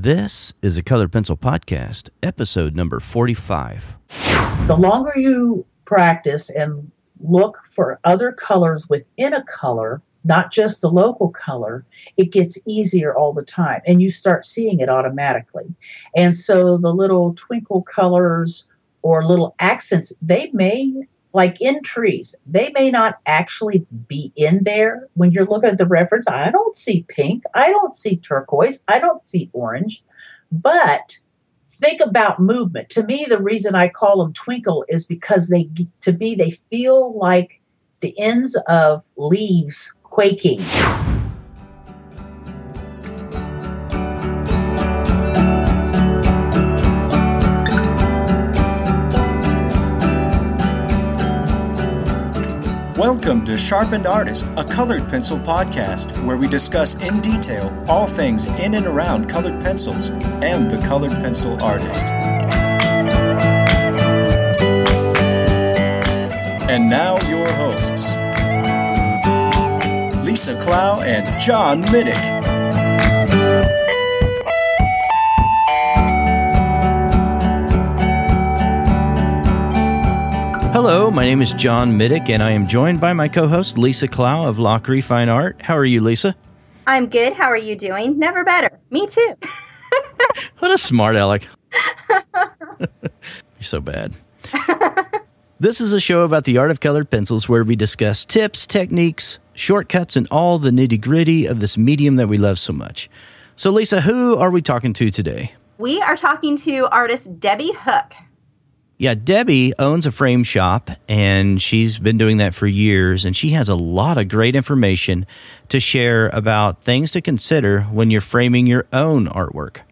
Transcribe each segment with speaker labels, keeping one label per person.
Speaker 1: This is a Colored Pencil Podcast, episode number 45.
Speaker 2: The longer you practice and look for other colors within a color, not just the local color, it gets easier all the time and you start seeing it automatically. And so the little twinkle colors or little accents, they may, like in trees, they may not actually be in there when you're looking at the reference. I don't see pink, I don't see turquoise, I don't see orange, but think about movement. To me, the reason I call them twinkle is because they, to me, they feel like the ends of leaves quaking.
Speaker 3: Welcome to Sharpened Artist, a colored pencil podcast where we discuss in detail all things in and around colored pencils and the colored pencil artist. And now, your hosts Lisa Clough and John Middick.
Speaker 1: Hello, my name is John Middick, and I am joined by my co host, Lisa Clough of Lachri Fine Art. How are you, Lisa?
Speaker 4: I'm good. How are you doing? Never better. Me too.
Speaker 1: what a smart aleck. You're so bad. this is a show about the art of colored pencils where we discuss tips, techniques, shortcuts, and all the nitty gritty of this medium that we love so much. So, Lisa, who are we talking to today?
Speaker 4: We are talking to artist Debbie Hook.
Speaker 1: Yeah, Debbie owns a frame shop and she's been doing that for years. And she has a lot of great information to share about things to consider when you're framing your own artwork.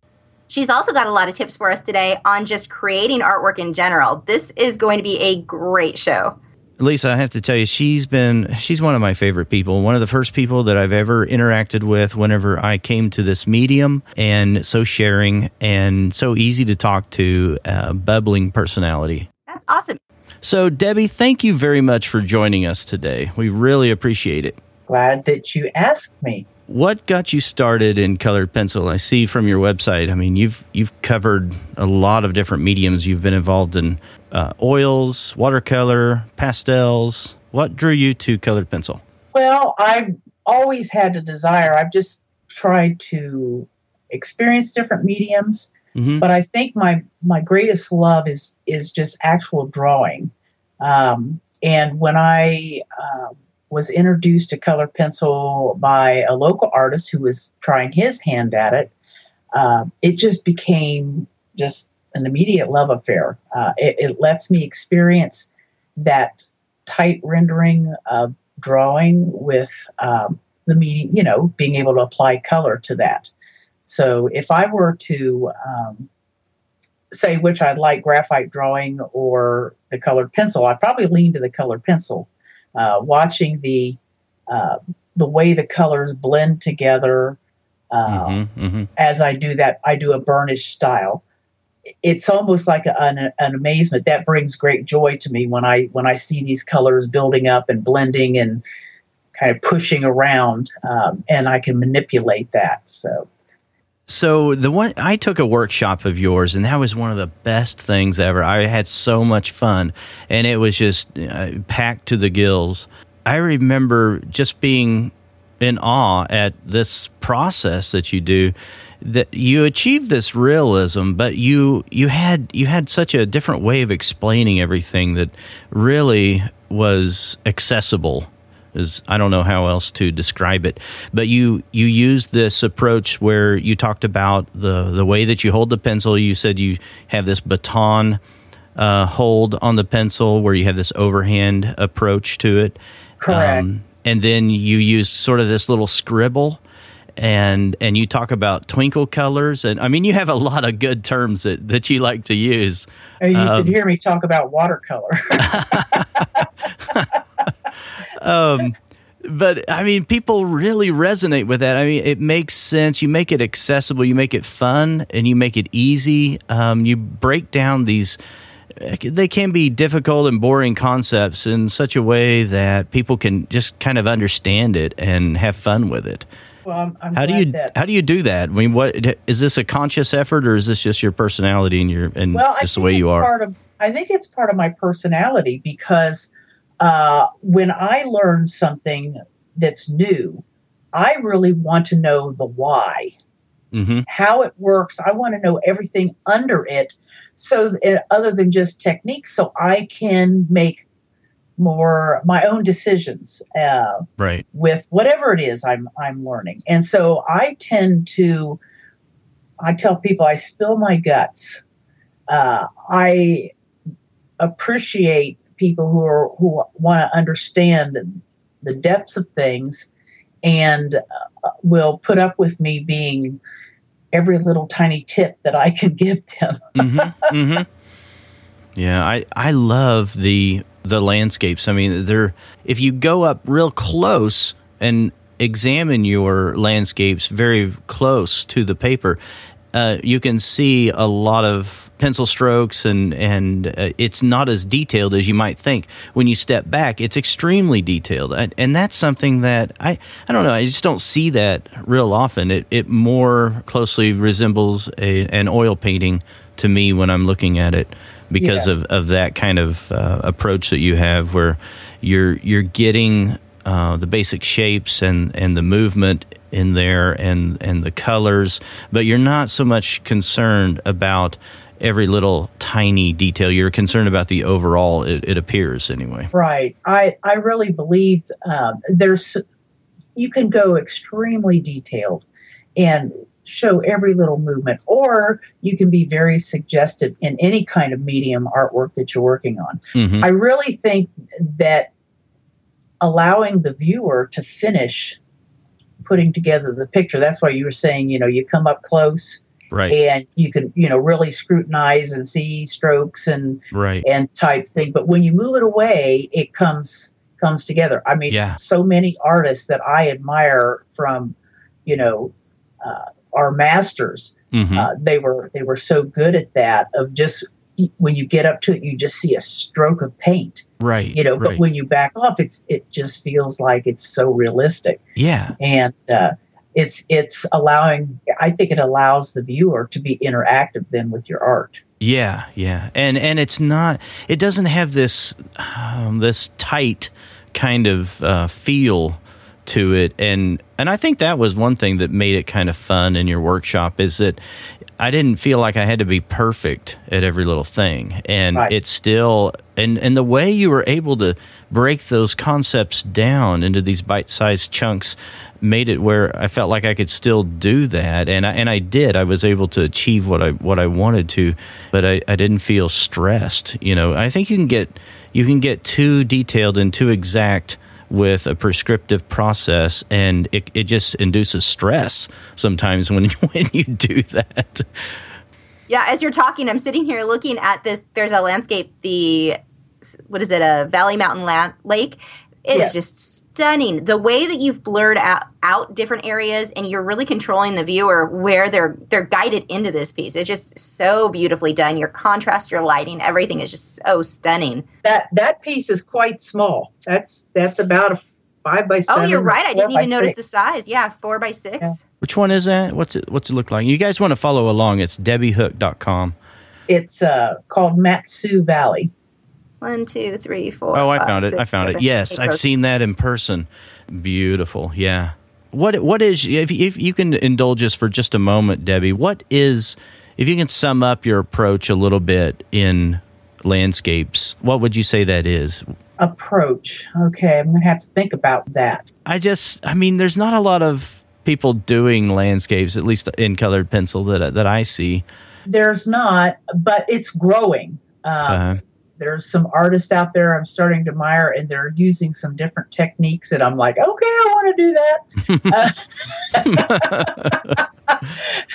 Speaker 4: She's also got a lot of tips for us today on just creating artwork in general. This is going to be a great show.
Speaker 1: Lisa, I have to tell you, she's been she's one of my favorite people. One of the first people that I've ever interacted with whenever I came to this medium, and so sharing and so easy to talk to, uh, bubbling personality.
Speaker 4: That's awesome.
Speaker 1: So, Debbie, thank you very much for joining us today. We really appreciate it.
Speaker 2: Glad that you asked me.
Speaker 1: What got you started in colored pencil? I see from your website. I mean, you've you've covered a lot of different mediums. You've been involved in uh, oils, watercolor, pastels. What drew you to colored pencil?
Speaker 2: Well, I've always had a desire. I've just tried to experience different mediums, mm-hmm. but I think my my greatest love is is just actual drawing. Um, and when I uh, was introduced to colored pencil by a local artist who was trying his hand at it, uh, it just became just an immediate love affair. Uh, it, it, lets me experience that tight rendering of drawing with um, the meaning, you know, being able to apply color to that. So if I were to um, say which I'd like, graphite drawing or the colored pencil, I'd probably lean to the colored pencil. Uh, watching the uh, the way the colors blend together. mm-hmm, mm-hmm. As I do that, I do a burnish style it's almost like an, an, amazement that brings great joy to me when I when I see these colors building up and blending and kind of pushing around, um, and I can manipulate that. So.
Speaker 1: So the one I took a workshop of yours, and that was one of the best things ever. I had so much fun, and it was just uh, packed to the gills. I remember just being in awe at this process that you do that you achieved this realism, but you you had you had such a different way of explaining everything that really was accessible. Is I don't know how else to describe it, but you you used this approach where you talked about the the way that you hold the pencil. You said you have this baton uh, hold on the pencil where you have this overhand approach to it.
Speaker 2: Correct. Um,
Speaker 1: and then you used sort of this little scribble and and you talk about twinkle colors and i mean you have a lot of good terms that, that you like to use.
Speaker 2: You um, could hear me talk about watercolor.
Speaker 1: Um, but i mean people really resonate with that. I mean it makes sense. You make it accessible you make it fun and you make it easy. Um, you break down these they can be difficult and boring concepts in such a way that people can just kind of understand it and have fun with it
Speaker 2: Well, I'm, I'm
Speaker 1: how do you that. how do you do that? I mean, what is this a conscious effort, or is this just your personality and your and
Speaker 2: well,
Speaker 1: just the way you are?
Speaker 2: Part of, I think it's part of my personality because uh, when I learn something that's new, I really want to know the why, mm-hmm. how it works. I want to know everything under it, so uh, other than just techniques, so I can make more my own decisions uh,
Speaker 1: right.
Speaker 2: with whatever it is i'm i'm learning. And so i tend to i tell people i spill my guts. Uh, i appreciate people who are who want to understand the depths of things and uh, will put up with me being every little tiny tip that i can give them. Mm-hmm, mm-hmm.
Speaker 1: yeah i i love the the landscapes. I mean, they're if you go up real close and examine your landscapes very close to the paper, uh, you can see a lot of pencil strokes and and uh, it's not as detailed as you might think. When you step back it's extremely detailed. And, and that's something that i i don't know. I just don't see that real often. It it more closely resembles a, an oil painting to me when i'm looking at it because yeah. of, of that kind of uh, approach that you have where you're you're getting uh, the basic shapes and, and the movement in there and, and the colors, but you're not so much concerned about every little tiny detail. You're concerned about the overall, it, it appears anyway.
Speaker 2: Right. I, I really believe um, there's, you can go extremely detailed and show every little movement, or you can be very suggestive in any kind of medium artwork that you're working on. Mm-hmm. I really think that allowing the viewer to finish putting together the picture, that's why you were saying, you know, you come up close.
Speaker 1: Right.
Speaker 2: And you can, you know, really scrutinize and see strokes and
Speaker 1: right.
Speaker 2: and type thing. But when you move it away, it comes comes together. I mean,
Speaker 1: yeah.
Speaker 2: so many artists that I admire from, you know, uh, our masters. Mm-hmm. Uh, they were they were so good at that of just when you get up to it, you just see a stroke of paint,
Speaker 1: right?
Speaker 2: You know,
Speaker 1: right.
Speaker 2: but when you back off, it's it just feels like it's so realistic.
Speaker 1: Yeah,
Speaker 2: and uh, it's it's allowing. I think it allows the viewer to be interactive then with your art.
Speaker 1: Yeah, yeah, and and it's not. It doesn't have this um, this tight kind of uh, feel to it. And and I think that was one thing that made it kind of fun in your workshop is that I didn't feel like I had to be perfect at every little thing. And right. it's still and and the way you were able to break those concepts down into these bite-sized chunks made it where I felt like I could still do that. And I and I did. I was able to achieve what I what I wanted to but I, I didn't feel stressed you know. I think you can get you can get too detailed and too exact with a prescriptive process and it, it just induces stress sometimes when, when you do that.
Speaker 4: Yeah, as you're talking, I'm sitting here looking at this. There's a landscape, the what is it, a Valley Mountain Lake. It yeah. is just stunning. The way that you've blurred out, out different areas and you're really controlling the viewer where they're they're guided into this piece. It's just so beautifully done. Your contrast, your lighting, everything is just so stunning.
Speaker 2: That that piece is quite small. That's that's about a five by seven.
Speaker 4: Oh, you're right. I didn't even notice six. the size. Yeah, four by six. Yeah.
Speaker 1: Which one is that? What's it what's it look like? You guys want to follow along, it's debbiehook.com.
Speaker 2: It's uh, called Mat-Su Valley.
Speaker 4: One, two, three, four.
Speaker 1: Oh, I found it. I found seven, it. Yes, I've seen that in person. Beautiful. Yeah. What what is if if you can indulge us for just a moment, Debbie? What is if you can sum up your approach a little bit in landscapes? What would you say that is?
Speaker 2: Approach. Okay, I'm gonna have to think about that.
Speaker 1: I just, I mean, there's not a lot of people doing landscapes, at least in colored pencil that that I see.
Speaker 2: There's not, but it's growing. Um, uh-huh there's some artists out there I'm starting to admire, and they're using some different techniques that I'm like, okay, I want to do that.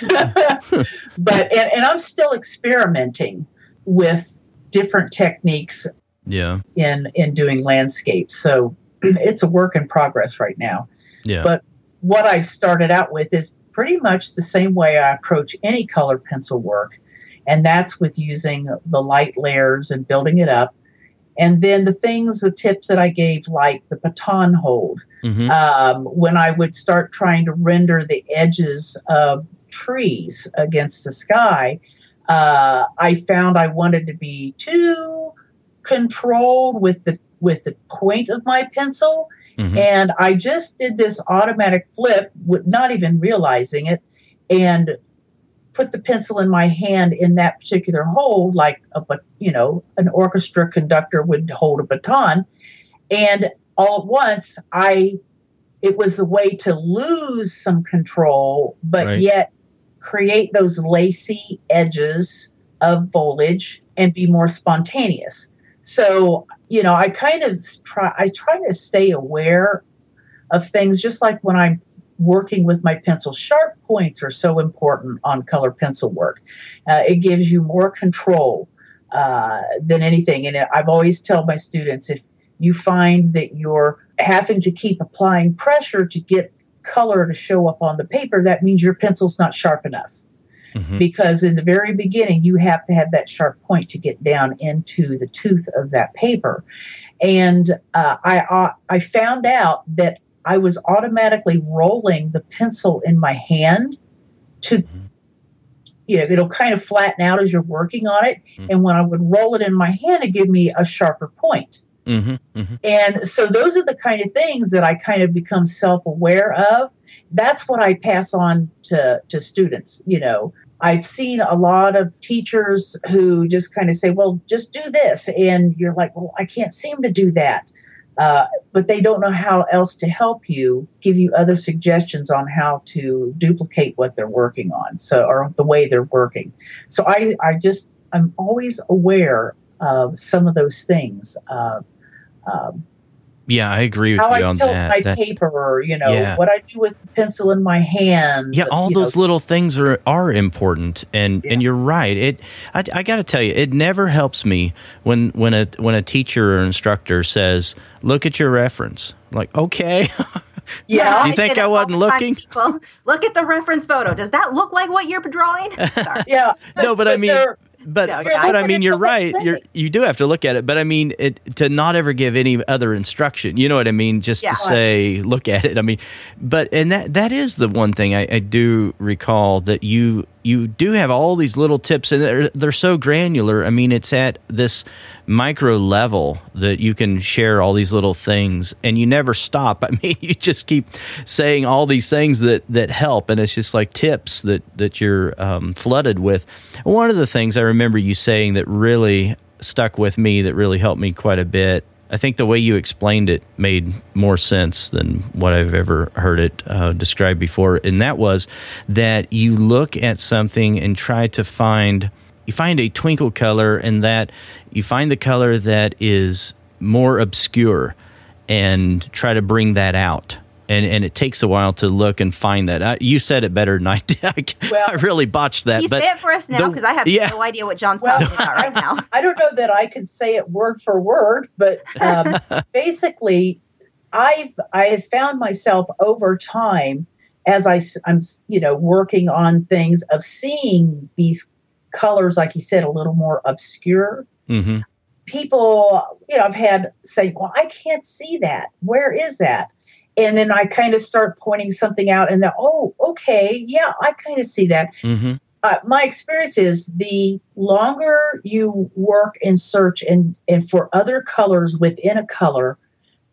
Speaker 2: but and, and I'm still experimenting with different techniques.
Speaker 1: Yeah.
Speaker 2: In in doing landscapes, so it's a work in progress right now.
Speaker 1: Yeah.
Speaker 2: But what I started out with is pretty much the same way I approach any color pencil work and that's with using the light layers and building it up And then the things, the tips that I gave, like the baton hold, mm-hmm. um, when I would start trying to render the edges of trees against the sky, uh, I found I wanted to be too controlled with the with the point of my pencil. Mm-hmm. And I just did this automatic flip, with not even realizing it, and put the pencil in my hand in that particular hold, like a but you know an orchestra conductor would hold a baton, and all at once I it was a way to lose some control, but right. yet create those lacy edges of foliage and be more spontaneous. So, you know, I kind of try I try to stay aware of things just like when I'm working with my pencil. Sharp points are so important on color pencil work. Uh, it gives you more control uh, than anything. And I've always tell my students if you find that you're having to keep applying pressure to get color to show up on the paper, that means your pencil's not sharp enough. Mm-hmm. Because in the very beginning, you have to have that sharp point to get down into the tooth of that paper. And uh, I, uh, I found out that I was automatically rolling the pencil in my hand to, mm-hmm. you know, it'll kind of flatten out as you're working on it. Mm-hmm. And when I would roll it in my hand, it give me a sharper point. Mm-hmm. mm-hmm. And so those are the kind of things that I kind of become self aware of. That's what I pass on to, to students. You know, I've seen a lot of teachers who just kind of say, well, just do this. And you're like, well, I can't seem to do that. Uh, but they don't know how else to help you, give you other suggestions on how to duplicate what they're working on, so or the way they're working. So I, I just I'm always aware of some of those things. Uh,
Speaker 1: um, yeah, I agree with
Speaker 2: how
Speaker 1: you
Speaker 2: I
Speaker 1: on
Speaker 2: tilt
Speaker 1: that.
Speaker 2: my
Speaker 1: that,
Speaker 2: paper, you know, yeah. what I do with the pencil in my hand.
Speaker 1: Yeah, all those know. little things are are important, and yeah. and you're right. It, I, I got to tell you, it never helps me when when a when a teacher or instructor says, "Look at your reference." I'm like, okay.
Speaker 2: Yeah,
Speaker 1: you think I, wasn't looking?
Speaker 4: Well, look at the reference photo. Does that look like what you're drawing?
Speaker 2: yeah.
Speaker 1: no, but I mean, but no, but I mean, you're right. You're you do have to look at it. But I mean, it, to not ever give any other instruction. You know what I mean? Just yeah. to say, look at it. I mean, but and that that is the one thing I, I do recall that you you do have all these little tips and they're, they're so granular. I mean, it's at this micro level that you can share all these little things and you never stop. I mean, you just keep saying all these things that, that help. And it's just like tips that, that you're um, flooded with. One of the things I remember you saying that really stuck with me, that really helped me quite a bit, I think the way you explained it made more sense than what I've ever heard it uh, described before, and that was that you look at something and try to find you find a twinkle color, and that you find the color that is more obscure, and try to bring that out and and it takes a while to look and find that. I, you said it better than I did. Well, I really botched that.
Speaker 4: You but say it for us now because I have yeah. no idea what John's well, talking about right now.
Speaker 2: I don't know that I could say it word for word, but um, basically, I've I have found myself over time as I I'm you know working on things of seeing these colors, like you said, a little more obscure. Mm-hmm. People, you know, I've had say, "Well, I can't see that. Where is that?" And then I kind of start pointing something out, and then oh, okay, yeah, I kind of see that. Mm-hmm. Uh, my experience is the longer you work and search and and for other colors within a color,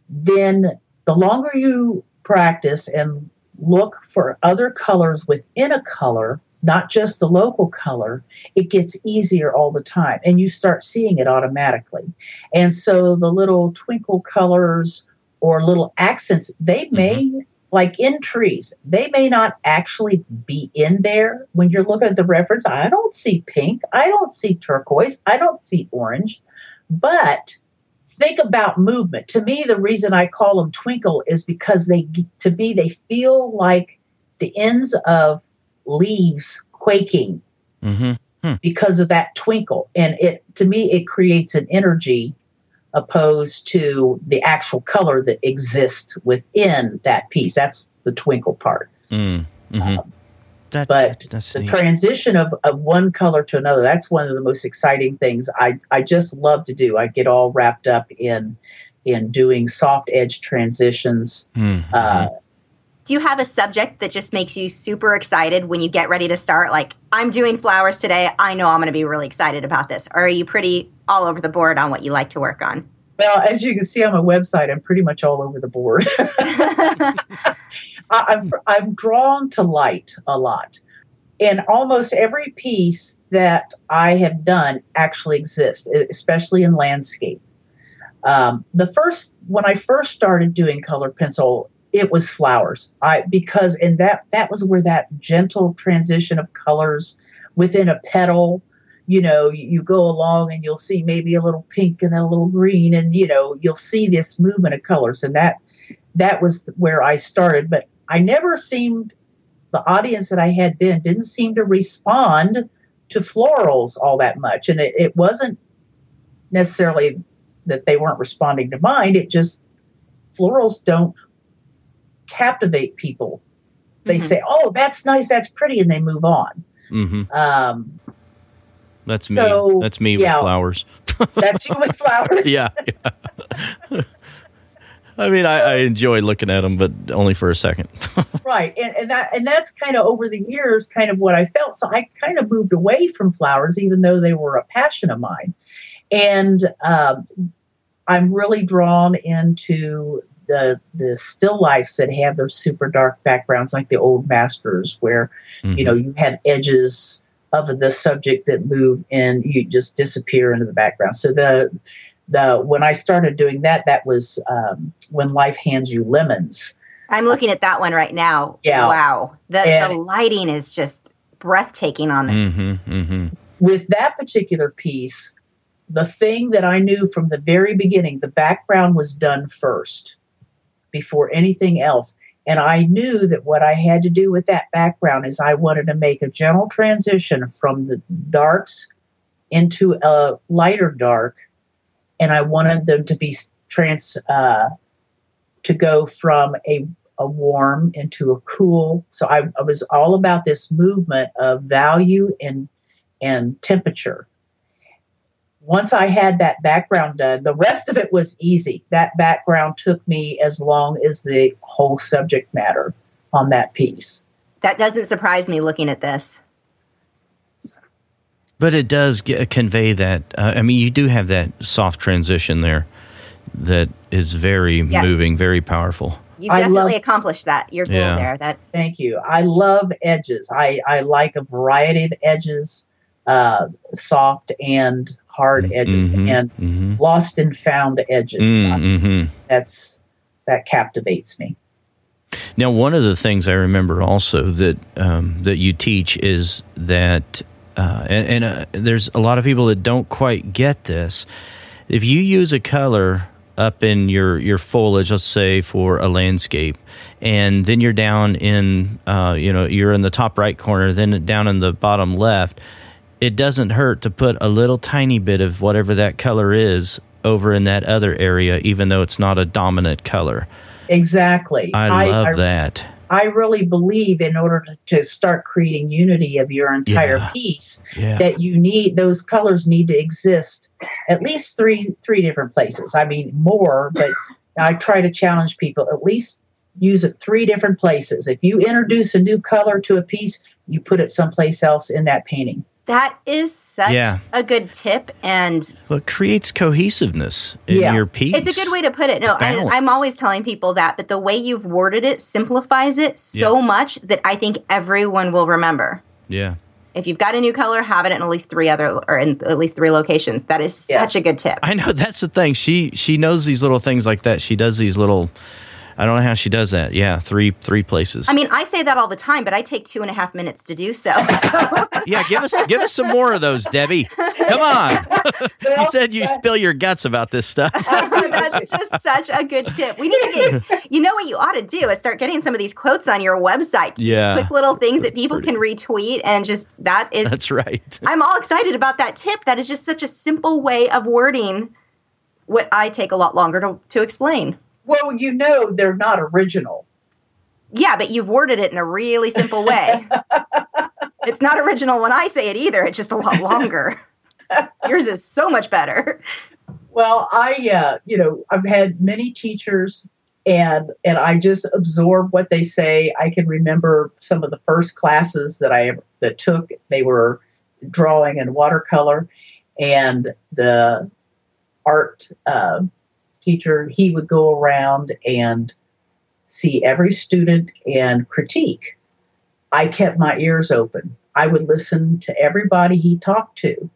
Speaker 2: then the longer you practice and look for other colors within a color, not just the local color, it gets easier all the time and you start seeing it automatically. And so the little twinkle colors or little accents, they mm-hmm. may, mm-hmm. like in trees, they may not actually be in there when you're looking at the reference. I don't see pink. I don't see turquoise. I don't see orange. But think about movement. To me, the reason I call them twinkle is because they, to me, they feel like the ends of leaves quaking mm-hmm. hmm. because of that twinkle. And it, to me, it creates an energy opposed to the actual color that exists within that piece. That's the twinkle part. Mm, mm-hmm. um, That, but the neat. transition of, of one color to another, that's one of the most exciting things I, I just love to do. I get all wrapped up in in doing soft edge transitions. Mm-hmm. Uh,
Speaker 4: do you have a subject that just makes you super excited when you get ready to start? Like, I'm doing flowers today. I know I'm going to be really excited about this. Or are you pretty all over the board on what you like to work on?
Speaker 2: Well, as you can see on my website, I'm pretty much all over the board. I'm, I'm drawn to light a lot. And almost every piece that I have done actually exists, especially in landscape. Um, the first, when I first started doing color pencil, it was flowers. I because and that that was where that gentle transition of colors within a petal you know, you go along and you'll see maybe a little pink and then a little green, and you know, you'll see this movement of colors, and that that was where I started. But I never seemed the audience that I had then didn't seem to respond to florals all that much, and it, it wasn't necessarily that they weren't responding to mine. It just florals don't captivate people. They mm-hmm. say, "Oh, that's nice, that's pretty," and they move on. Mm-hmm. Um,
Speaker 1: that's me. So, that's me yeah, with flowers.
Speaker 2: that's you with flowers.
Speaker 1: yeah. yeah. I mean, I, I, enjoy looking at them, but only for a second.
Speaker 2: right, and, and that and that's kind of over the years, kind of what I felt. So I kind of moved away from flowers, even though they were a passion of mine. And um, I'm really drawn into the the still lifes that have those super dark backgrounds, like the old masters, where mm-hmm. you know you have edges of the subject that move and you just disappear into the background. So the the when I started doing that, that was um, when life hands you lemons.
Speaker 4: I'm looking at that one right now. Yeah. Wow. The, the lighting is just breathtaking on that. Mm-hmm, mm-hmm.
Speaker 2: With that particular piece, the thing that I knew from the very beginning, the background was done first before anything else. And I knew that what I had to do with that background is I wanted to make a gentle transition from the darks into a lighter dark. And I wanted them to be trans, uh, to go from a, a warm into a cool. So I, I was all about this movement of value and, and temperature once I had that background done, the rest of it was easy. That background took me as long as the whole subject matter on that piece.
Speaker 4: That doesn't surprise me looking at this.
Speaker 1: But it does get, convey that. Uh, I mean, you do have that soft transition there that is very yeah. moving, very powerful.
Speaker 4: You definitely love, accomplished that. Your goal yeah. there. That's
Speaker 2: thank you. I love edges. I I like a variety of edges, uh, soft and hard mm-hmm. edges mm-hmm, and mm-hmm. lost and found edges. Mm-hmm. That's that captivates me.
Speaker 1: Now, one of the things I remember also that um, that you teach is that, uh, and, and uh, there's a lot of people that don't quite get this. If you use a color up in your your foliage, let's say for a landscape, and then you're down in, uh, you know, you're in the top right corner, then down in the bottom left it doesn't hurt to put a little tiny bit of whatever that color is over in that other area, even though it's not a dominant color.
Speaker 2: Exactly.
Speaker 1: I, love I, that.
Speaker 2: I really believe in order to, start creating unity of your entire yeah. piece, yeah. that you need those colors need to exist at least three three different places. I mean more, but I try to challenge people at least use it three different places. If you introduce a new color to a piece, you put it someplace else in that painting.
Speaker 4: That is such yeah. a good tip, and
Speaker 1: well, it creates cohesiveness in yeah. your piece.
Speaker 4: It's a good way to put it. No, I, am always telling people that, but the way you've worded it simplifies it so yeah. much that I think everyone will remember.
Speaker 1: Yeah.
Speaker 4: If you've got a new color, have it in at least three other or in at least three locations. That is such a good tip.
Speaker 1: I know that's the thing. She she knows these little things like that. She does these little I don't know how she does that. Yeah, three three places.
Speaker 4: I mean, I say that all the time, but I take two and a half minutes to do so. so.
Speaker 1: yeah, give us give us some more of those, Debbie. Come on. you said you spill your guts about this stuff.
Speaker 4: That's just such a good tip. We need to get. You know what you ought to do is start getting some of these quotes on your website.
Speaker 1: Yeah,
Speaker 4: quick little things that people can retweet and just that is.
Speaker 1: That's right.
Speaker 4: I'm all excited about that tip. That is just such a simple way of wording what I take a lot longer to to explain.
Speaker 2: Well, you know they're not original.
Speaker 4: Yeah, but you've worded it in a really simple way. it's not original when I say it either. It's just a lot longer. Yours is so much better.
Speaker 2: Well, I, uh, you know, I've had many teachers, and and I just absorb what they say. I can remember some of the first classes that I that took. They were drawing and watercolor, and the art uh, teacher he would go around and see every student and critique. I kept my ears open. I would listen to everybody he talked to.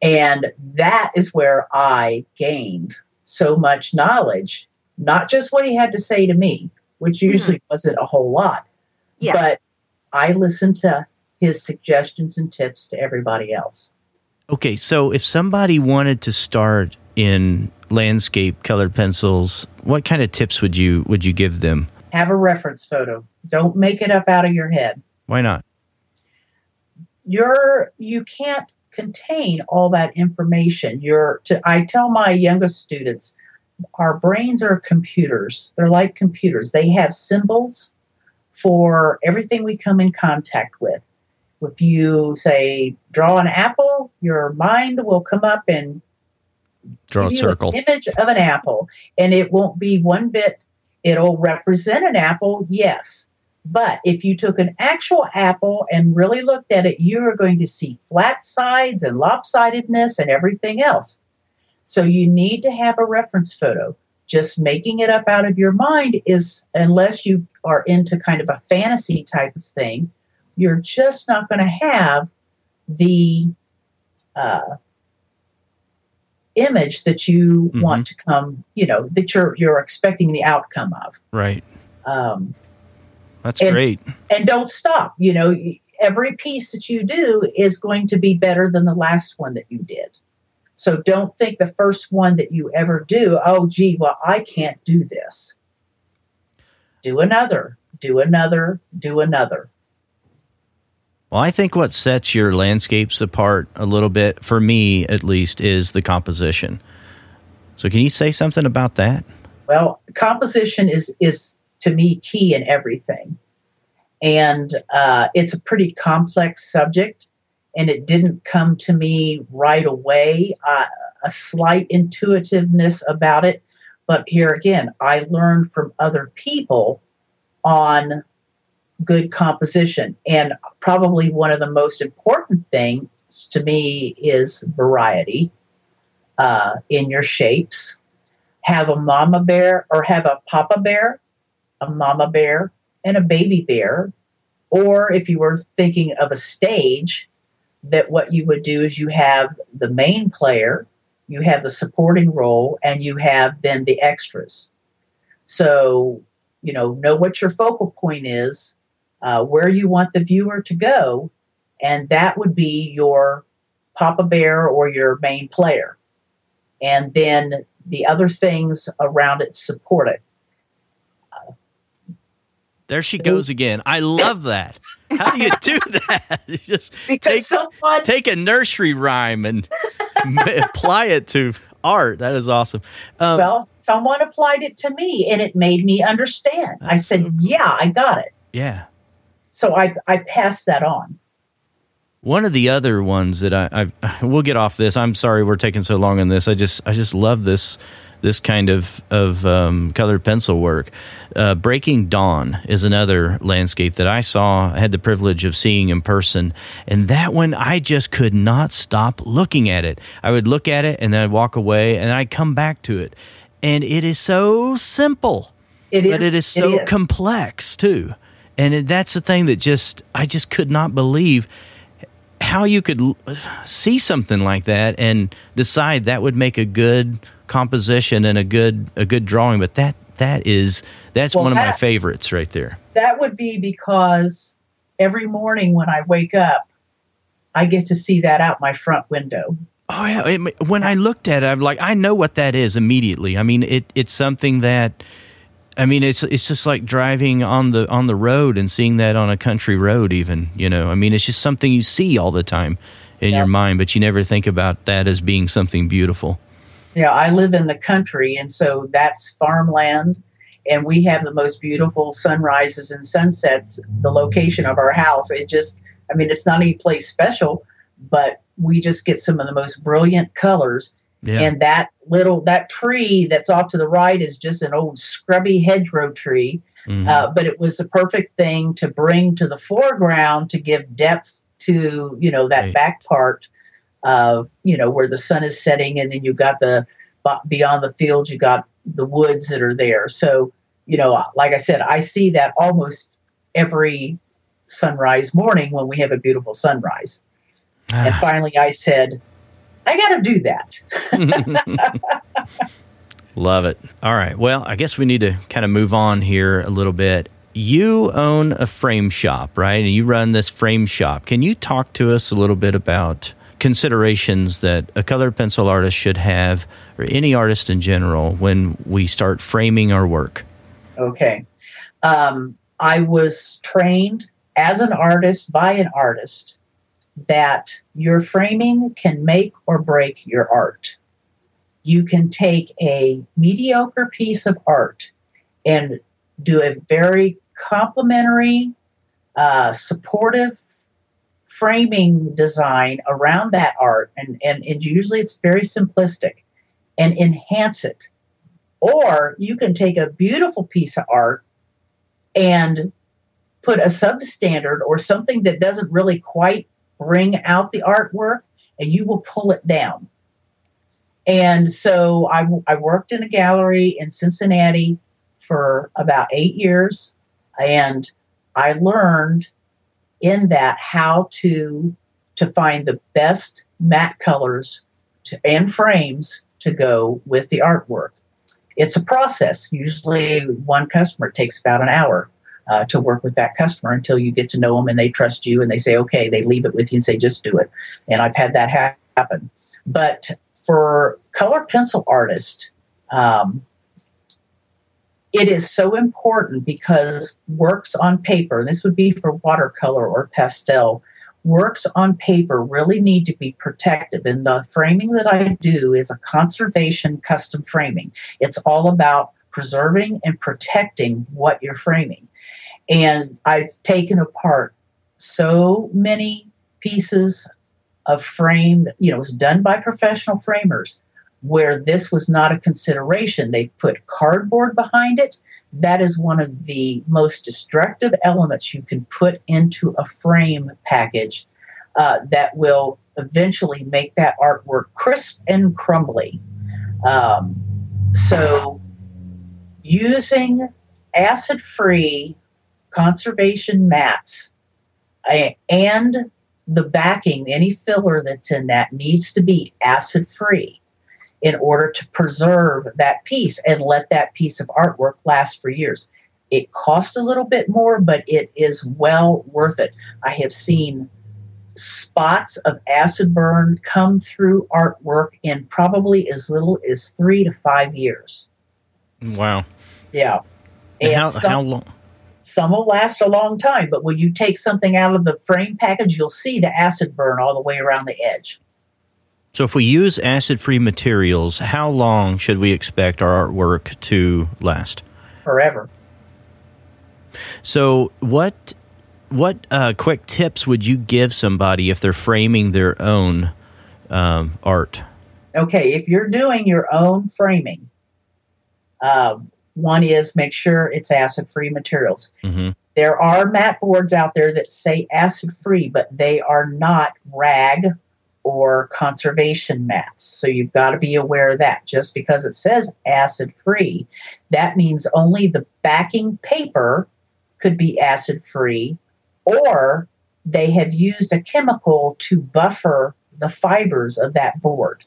Speaker 2: And that is where I gained so much knowledge, not just what he had to say to me, which mm-hmm. usually mm-hmm. wasn't a whole lot, yeah. but I listened to his suggestions and tips to everybody else.
Speaker 1: Okay, so if somebody wanted to start in landscape colored pencils, what kind of tips would you would you give them?
Speaker 2: Have a reference photo. Don't make it up out of your head.
Speaker 1: Why not?
Speaker 2: You're you can't contain all that information. You're to I tell my youngest students, our brains are computers. They're like computers. They have symbols for everything we come in contact with. If you say draw an apple, your mind will come up and
Speaker 1: draw a circle
Speaker 2: image of an apple, and it won't be one bit. It'll represent an apple, yes, but if you took an actual apple and really looked at it, you are going to see flat sides and lopsidedness and everything else. So you need to have a reference photo. Just making it up out of your mind is, unless you are into kind of a fantasy type of thing, you're just not going to have the uh, image that you mm-hmm. want to come, you know, that you're you're expecting the outcome of.
Speaker 1: Right.
Speaker 2: Um,
Speaker 1: That's
Speaker 2: and,
Speaker 1: great.
Speaker 2: And don't stop. You know, every piece that you do is going to be better than the last one that you did. So don't think the first one that you ever do, oh, gee, well, I can't do this. Do another, do another, do another.
Speaker 1: Well, I think what sets your landscapes apart a little bit, for me at least, is the composition. So, can you say something about that?
Speaker 2: Well, composition is is to me key in everything, and uh, it's a pretty complex subject. And it didn't come to me right away. Uh, a slight intuitiveness about it, but here again, I learned from other people on good composition. And probably one of the most important things to me is variety uh, in your shapes. Have a mama bear or have a papa bear, a mama bear, and a baby bear. Or if you were thinking of a stage, that what you would do is you have the main player, you have the supporting role, and you have then the extras. So, you know, know what your focal point is uh, where you want the viewer to go, and that would be your Papa Bear or your main player. And then the other things around it support it.
Speaker 1: there she goes again. I love that. How do you do that? Just take, someone... take a nursery rhyme and apply it to art. That is awesome.
Speaker 2: Um, well, someone applied it to me and it made me understand. I said, so cool. Yeah, I got it.
Speaker 1: Yeah.
Speaker 2: So I, I passed that on.
Speaker 1: One of the other ones that I, I we'll get off this. I'm sorry we're taking so long on this. I just I just love this this kind of of um, colored pencil work. Uh, Breaking Dawn is another landscape that I saw. I had the privilege of seeing in person, and that one I just could not stop looking at it. I would look at it and then I'd walk away, and I'd come back to it, and it is so simple, it is, but it is so it is. complex too. And that's the thing that just I just could not believe how you could see something like that and decide that would make a good composition and a good a good drawing. But that that is that's well, one of my favorites right there.
Speaker 2: That would be because every morning when i wake up i get to see that out my front window.
Speaker 1: Oh yeah. It, when i looked at it i'm like i know what that is immediately. I mean it it's something that I mean, it's it's just like driving on the on the road and seeing that on a country road. Even you know, I mean, it's just something you see all the time in yeah. your mind, but you never think about that as being something beautiful.
Speaker 2: Yeah, I live in the country, and so that's farmland, and we have the most beautiful sunrises and sunsets. The location of our house, it just, I mean, it's not any place special, but we just get some of the most brilliant colors. Yeah. And that little that tree that's off to the right is just an old scrubby hedgerow tree, mm-hmm. uh, but it was the perfect thing to bring to the foreground to give depth to you know that right. back part of you know where the sun is setting, and then you've got the beyond the fields, you got the woods that are there. So you know, like I said, I see that almost every sunrise morning when we have a beautiful sunrise. and finally, I said, I got to do that.
Speaker 1: Love it. All right. Well, I guess we need to kind of move on here a little bit. You own a frame shop, right? And you run this frame shop. Can you talk to us a little bit about considerations that a colored pencil artist should have, or any artist in general, when we start framing our work?
Speaker 2: Okay. Um, I was trained as an artist by an artist that your framing can make or break your art. You can take a mediocre piece of art and do a very complimentary, uh, supportive framing design around that art, and, and, and usually it's very simplistic, and enhance it. Or you can take a beautiful piece of art and put a substandard or something that doesn't really quite bring out the artwork and you will pull it down. And so I, I worked in a gallery in Cincinnati for about eight years, and I learned in that how to to find the best matte colors to, and frames to go with the artwork. It's a process. Usually, one customer takes about an hour uh, to work with that customer until you get to know them and they trust you and they say, okay, they leave it with you and say, just do it. And I've had that happen. But for color pencil artists, um, it is so important because works on paper, this would be for watercolor or pastel, works on paper really need to be protective. And the framing that I do is a conservation custom framing. It's all about preserving and protecting what you're framing. And I've taken apart so many pieces of frame, you know, was done by professional framers where this was not a consideration. They've put cardboard behind it. That is one of the most destructive elements you can put into a frame package uh, that will eventually make that artwork crisp and crumbly. Um, so, using acid free conservation mats, and the backing, any filler that's in that needs to be acid free in order to preserve that piece and let that piece of artwork last for years. It costs a little bit more, but it is well worth it. I have seen spots of acid burn come through artwork in probably as little as three to five years.
Speaker 1: Wow.
Speaker 2: Yeah.
Speaker 1: And, and how, some, how long?
Speaker 2: Some will last a long time, but when you take something out of the frame package, you'll see the acid burn all the way around the edge.
Speaker 1: So, if we use acid free materials, how long should we expect our artwork to last?
Speaker 2: Forever.
Speaker 1: So, what what uh, quick tips would you give somebody if they're framing their own um, art?
Speaker 2: Okay, if you're doing your own framing, uh, one is make sure it's acid free materials. Mm-hmm. There are mat boards out there that say acid free, but they are not rag or conservation mats. So you've got to be aware of that. Just because it says acid free, that means only the backing paper could be acid free, or they have used a chemical to buffer the fibers of that board.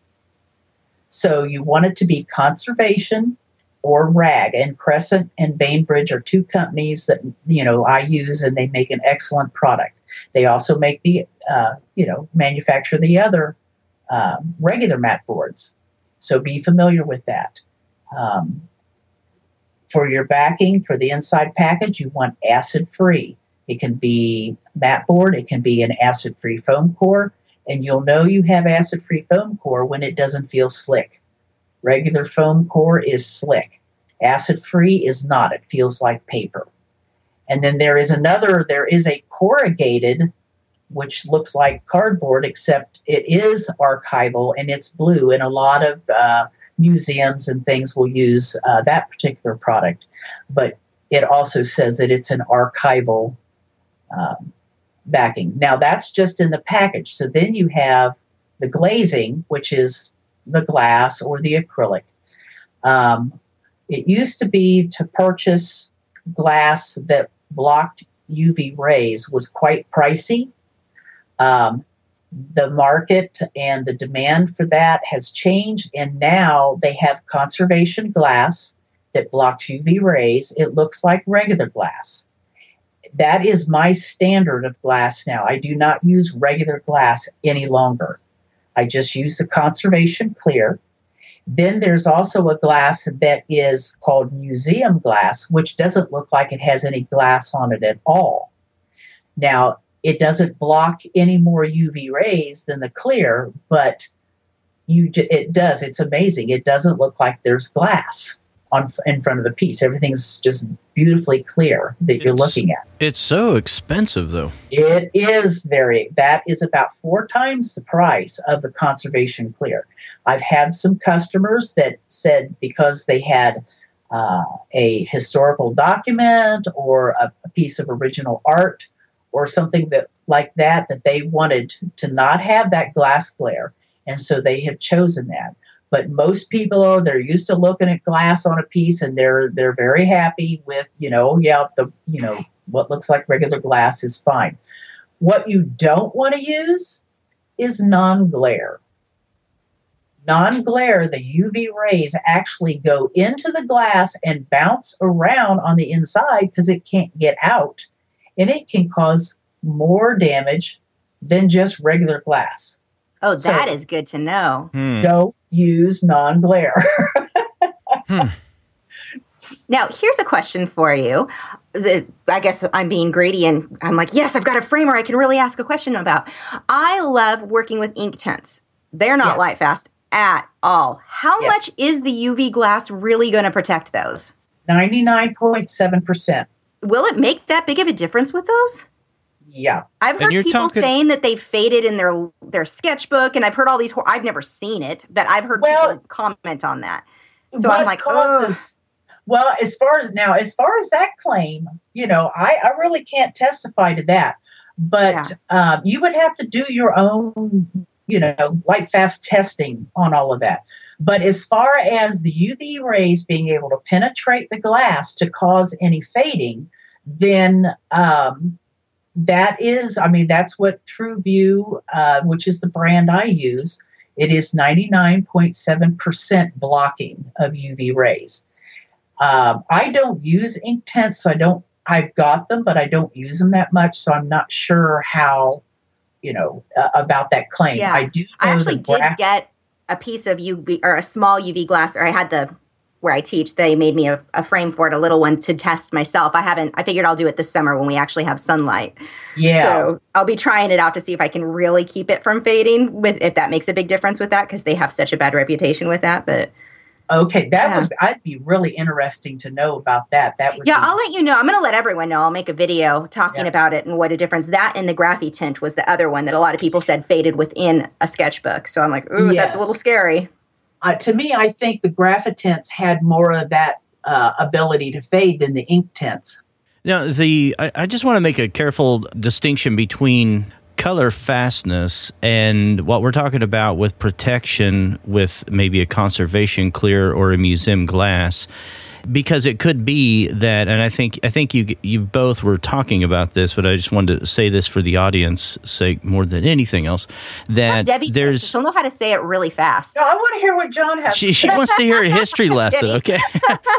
Speaker 2: So you want it to be conservation or rag and crescent and bainbridge are two companies that you know i use and they make an excellent product. They also make the uh, you know manufacture the other uh, regular mat boards. So be familiar with that. Um, for your backing for the inside package you want acid free it can be mat board it can be an acid free foam core and you'll know you have acid free foam core when it doesn't feel slick Regular foam core is slick. Acid free is not, it feels like paper. And then there is another, there is a corrugated, which looks like cardboard, except it is archival and it's blue. And a lot of uh, museums and things will use uh, that particular product. But it also says that it's an archival um, backing. Now, that's just in the package. So then you have the glazing, which is the glass or the acrylic. Um, it used to be to purchase glass that blocked UV rays was quite pricey. Um, the market and the demand for that has changed, and now they have conservation glass that blocks UV rays. It looks like regular glass. That is my standard of glass now. I do not use regular glass any longer. I just use the conservation clear. Then there's also a glass that is called museum glass, which doesn't look like it has any glass on it at all. Now, it doesn't block any more UV rays than the clear, but you it does. It's amazing. It doesn't look like there's glass on in front of the piece. Everything's just beautifully clear that it's, you're looking at.
Speaker 1: It's so expensive though.
Speaker 2: It is very that is about four times the price of the conservation clear. I've had some customers that said because they had uh, a historical document or a, a piece of original art or something that like that that they wanted to not have that glass glare and so they have chosen that but most people are they're used to looking at glass on a piece and they're they're very happy with you know yeah the you know what looks like regular glass is fine what you don't want to use is non-glare non-glare the uv rays actually go into the glass and bounce around on the inside because it can't get out and it can cause more damage than just regular glass
Speaker 4: Oh, that so, is good to know.
Speaker 2: Hmm. Don't use non glare.
Speaker 4: hmm. Now, here's a question for you. The, I guess I'm being greedy and I'm like, yes, I've got a framer I can really ask a question about. I love working with ink Inktense. They're not yes. light fast at all. How yes. much is the UV glass really going to protect those?
Speaker 2: 99.7%.
Speaker 4: Will it make that big of a difference with those?
Speaker 2: Yeah,
Speaker 4: I've heard people talking... saying that they faded in their their sketchbook, and I've heard all these. I've never seen it, but I've heard well, people comment on that. So I'm like, oh.
Speaker 2: Well, as far as now, as far as that claim, you know, I, I really can't testify to that. But yeah. um, you would have to do your own, you know, light fast testing on all of that. But as far as the UV rays being able to penetrate the glass to cause any fading, then um, that is, I mean, that's what Tru Vue, uh, which is the brand I use, it is 99.7% blocking of UV rays. Um, I don't use Inktense, so I don't. I've got them, but I don't use them that much, so I'm not sure how, you know, uh, about that claim.
Speaker 4: Yeah. I do. I actually did get a piece of UV or a small UV glass, or I had the where I teach, they made me a, a, frame for it, a little one to test myself. I haven't, I figured I'll do it this summer when we actually have sunlight.
Speaker 2: Yeah.
Speaker 4: So I'll be trying it out to see if I can really keep it from fading with, if that makes a big difference with that, because they have such a bad reputation with that. But
Speaker 2: okay, that yeah. would, I'd be really interesting to know about that. That would
Speaker 4: Yeah,
Speaker 2: be-
Speaker 4: I'll let you know. I'm going to let everyone know. I'll make a video talking yeah. about it and what a difference that and the Graphitint was the other one that a lot of people said faded within a sketchbook. So I'm like, ooh, yes. that's a little scary
Speaker 2: uh, to me, I think the Graphitints had more of that uh, ability to fade than the Inktense.
Speaker 1: Now, the I, I just want to make a careful distinction between color fastness and what we're talking about with protection with maybe a conservation clear or a museum glass because it could be that, and I think I think you you both were talking about this, but I just wanted to say this for the audience sake more than anything else. That
Speaker 4: Debbie there's she'll know how to say it really fast.
Speaker 2: No, I want to hear what John has.
Speaker 1: She she wants to hear a history lesson. Okay.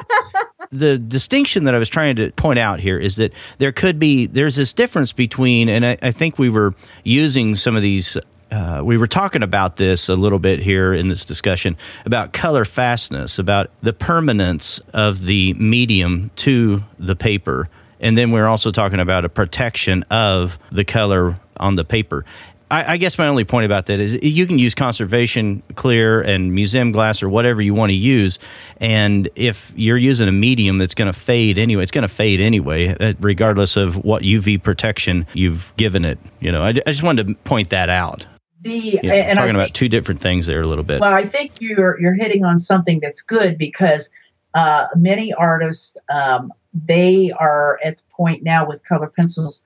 Speaker 1: the distinction that I was trying to point out here is that there could be there's this difference between, and I, I think we were using some of these uh, we were talking about this a little bit here in this discussion about color fastness, about the permanence of the medium to the paper. And then we're also talking about a protection of the color on the paper. I, I, guess my only point about that is you can use conservation clear and museum glass or whatever you want to use, and if you're using a medium that's going to fade anyway, it's going to fade anyway, uh, regardless of what UV protection you've given it. You know, I, I just wanted to point that out.
Speaker 2: The
Speaker 1: know, and talking about two different things there a little bit.
Speaker 2: Well, I think you're you're hitting on something that's good because uh, many artists um, they are at the point now with color pencils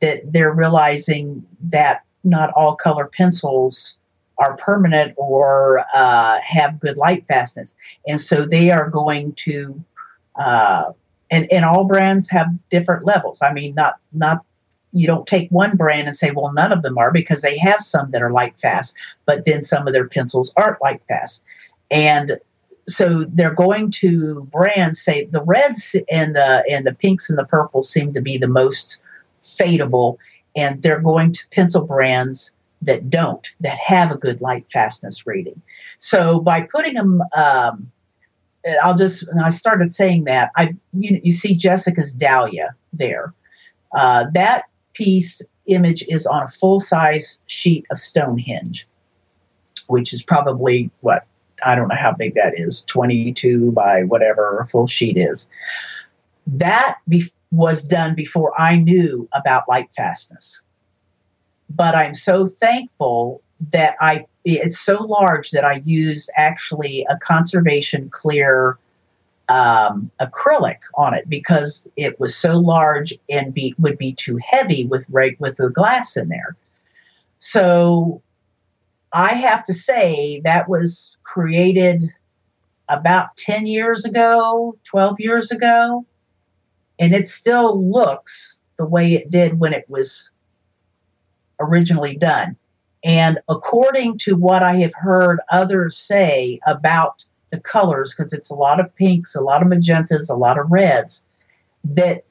Speaker 2: that they're realizing that not all color pencils are permanent or uh, have good light fastness. And so they are going to, uh, and, and all brands have different levels. I mean, not, not, you don't take one brand and say, well, none of them are because they have some that are light fast, but then some of their pencils aren't light fast. And so they're going to brands say the reds and the and the pinks and the purples seem to be the most fadeable and they're going to pencil brands that don't, that have a good light fastness rating. So by putting them, um, I'll just, I started saying that, I, you, you see Jessica's Dahlia there. Uh, that piece image is on a full size sheet of Stonehenge, which is probably what, I don't know how big that is, 22 by whatever a full sheet is. That be- was done before I knew about light fastness. But I'm so thankful that I it's so large that I use actually a conservation clear um, acrylic on it because it was so large and be, would be too heavy with right with the glass in there. So I have to say that was created about 10 years ago, 12 years ago and it still looks the way it did when it was originally done. And according to what I have heard others say about the colors, because it's a lot of pinks, a lot of magentas, a lot of reds, that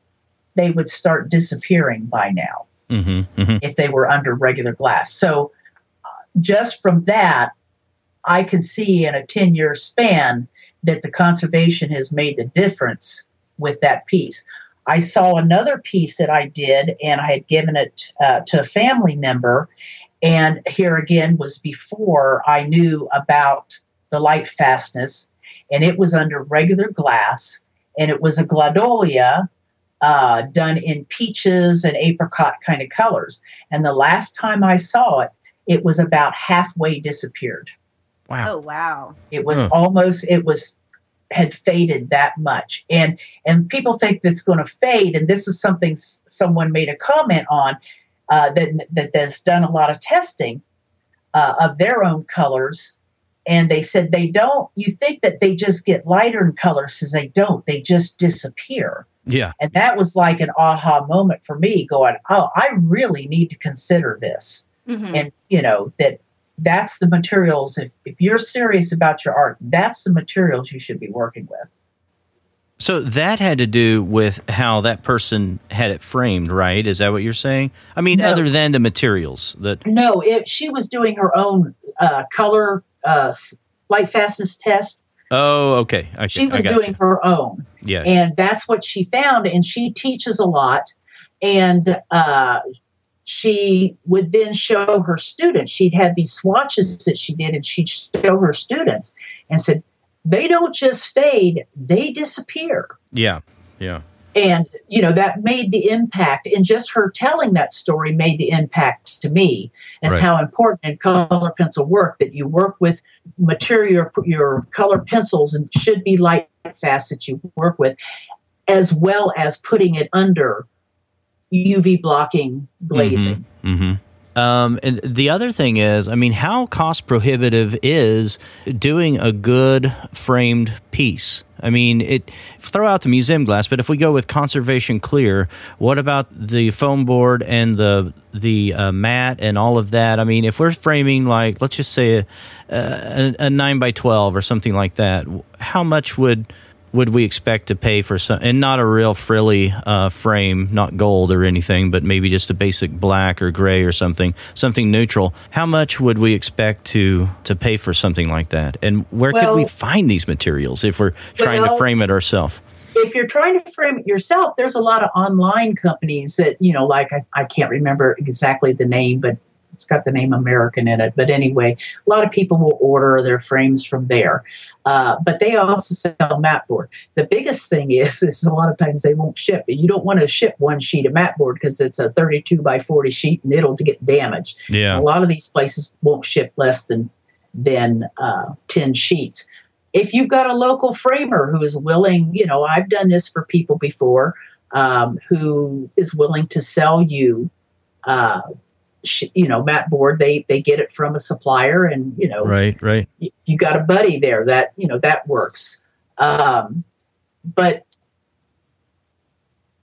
Speaker 2: they would start disappearing by now mm-hmm, mm-hmm. if they were under regular glass. So, uh, just from that, I can see in a 10 year span that the conservation has made the difference with that piece. I saw another piece that I did, and I had given it uh, to a family member. And here again was before I knew about the light fastness, and it was under regular glass, and it was a gladiolus uh, done in peaches and apricot kind of colors. And the last time I saw it, it was about halfway disappeared.
Speaker 4: Wow. Oh, wow.
Speaker 2: It was huh. almost, it was had faded that much and and people think that's going to fade and this is something someone made a comment on uh, that that has done a lot of testing uh, of their own colors and they said they don't you think that they just get lighter in color, says they don't they just disappear.
Speaker 1: Yeah.
Speaker 2: And that was like an aha moment for me going oh i really need to consider this. Mm-hmm. and you know that that's the materials if, if you're serious about your art that's the materials you should be working with.
Speaker 1: So that had to do with how that person had it framed right? Is that what you're saying? I mean no. other than the materials that
Speaker 2: no it, she was doing her own uh, color uh, light fastness test
Speaker 1: oh okay, okay.
Speaker 2: she was doing you. her own
Speaker 1: yeah
Speaker 2: and that's what she found and she teaches a lot and uh, she would then show her students. She'd have these swatches that she did, and she'd show her students and said, they don't just fade, they disappear.
Speaker 1: Yeah, yeah.
Speaker 2: And, you know, that made the impact, and just her telling that story made the impact to me as right. how important in color pencil work that you work with material, your color pencils, and should be light fast that you work with, as well as putting it under UV blocking glazing. Mm-hmm, mm-hmm.
Speaker 1: Um, and the other thing is, I mean, how cost prohibitive is doing a good framed piece? I mean, it throw out the museum glass, but if we go with conservation clear, what about the foam board and the the uh, mat and all of that? I mean, if we're framing like let's just say a, a, a nine by twelve or something like that, how much would would we expect to pay for some and not a real frilly uh, frame not gold or anything but maybe just a basic black or gray or something something neutral. How much would we expect to to pay for something like that? And where well, could we find these materials if we're trying well, to frame it ourselves
Speaker 2: if you're trying to frame it yourself there's a lot of online companies that you know like I, I can't remember exactly the name but it's got the name American in it. But anyway, a lot of people will order their frames from there. Uh, but they also sell mat board. The biggest thing is, is a lot of times they won't ship. You don't want to ship one sheet of mat board because it's a 32 by 40 sheet and it'll get damaged.
Speaker 1: Yeah.
Speaker 2: A lot of these places won't ship less than than uh, 10 sheets. If you've got a local framer who is willing, you know, I've done this for people before, um, who is willing to sell you uh, you know mat board they they get it from a supplier and you know
Speaker 1: right right.
Speaker 2: you, you got a buddy there that you know that works. Um, but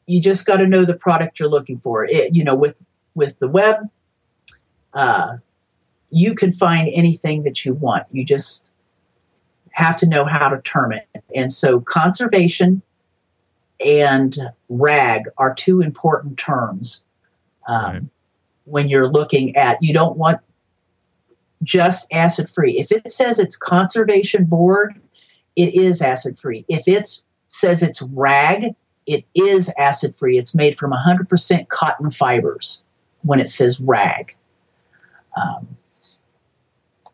Speaker 2: you just got to know the product you're looking for. It, you know with with the web uh, you can find anything that you want. You just have to know how to term it. And so conservation and rag are two important terms um, right when you're looking at you don't want just acid free. If it says it's conservation board, it is acid free. If it says it's rag, it is acid free. It's made from 100% cotton fibers when it says rag. Um,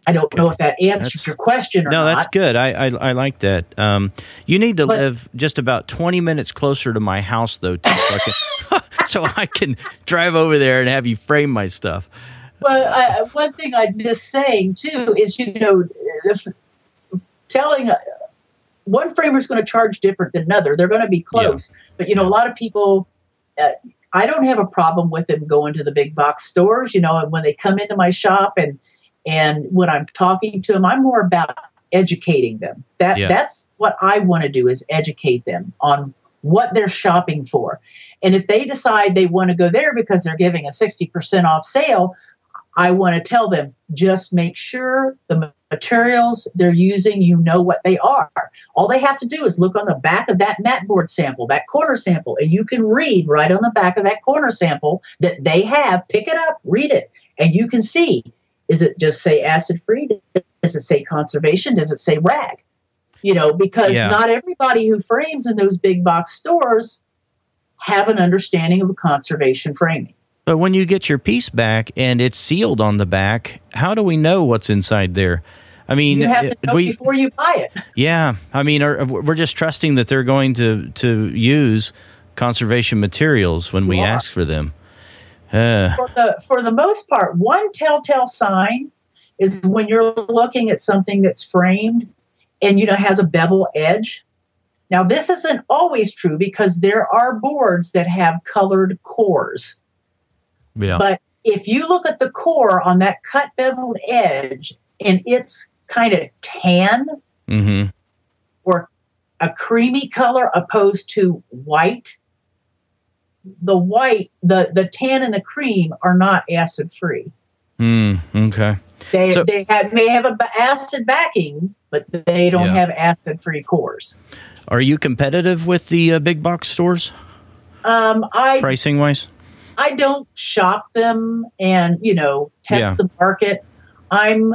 Speaker 2: I don't know if that answers that's, your question or
Speaker 1: no,
Speaker 2: not.
Speaker 1: No, that's good. I, I, I like that. Um, you need to but, live just about 20 minutes closer to my house, though, too, so, I can, so I can drive over there and have you frame my stuff.
Speaker 2: Well, I, one thing I'd miss saying, too, is, you know, telling uh, one framer is going to charge different than another. They're going to be close. Yeah. But, you know, a lot of people, uh, I don't have a problem with them going to the big box stores, you know, and when they come into my shop and – and when I'm talking to them, I'm more about educating them. That yeah. that's what I want to do is educate them on what they're shopping for. And if they decide they want to go there because they're giving a 60% off sale, I want to tell them just make sure the materials they're using, you know what they are. All they have to do is look on the back of that mat board sample, that corner sample, and you can read right on the back of that corner sample that they have. Pick it up, read it, and you can see is it just say acid free? Does it say conservation? Does it say rag? You know, because yeah. not everybody who frames in those big box stores have an understanding of conservation framing.
Speaker 1: But when you get your piece back and it's sealed on the back, how do we know what's inside there? I mean,
Speaker 2: you have to know we, before you buy it.
Speaker 1: Yeah, I mean, are, we're just trusting that they're going to to use conservation materials when you we are. ask for them.
Speaker 2: Uh. For the for the most part, one telltale sign is when you're looking at something that's framed and you know has a bevel edge. Now this isn't always true because there are boards that have colored cores.
Speaker 1: Yeah.
Speaker 2: But if you look at the core on that cut beveled edge and it's kind of tan
Speaker 1: mm-hmm.
Speaker 2: or a creamy color opposed to white, the white, the the tan and the cream are not acid free.
Speaker 1: Mm, okay.
Speaker 2: They so, they have, may have a acid backing, but they don't yeah. have acid free cores.
Speaker 1: Are you competitive with the uh, big box stores?
Speaker 2: Um, I
Speaker 1: pricing wise.
Speaker 2: I don't shop them and you know test yeah. the market. I'm.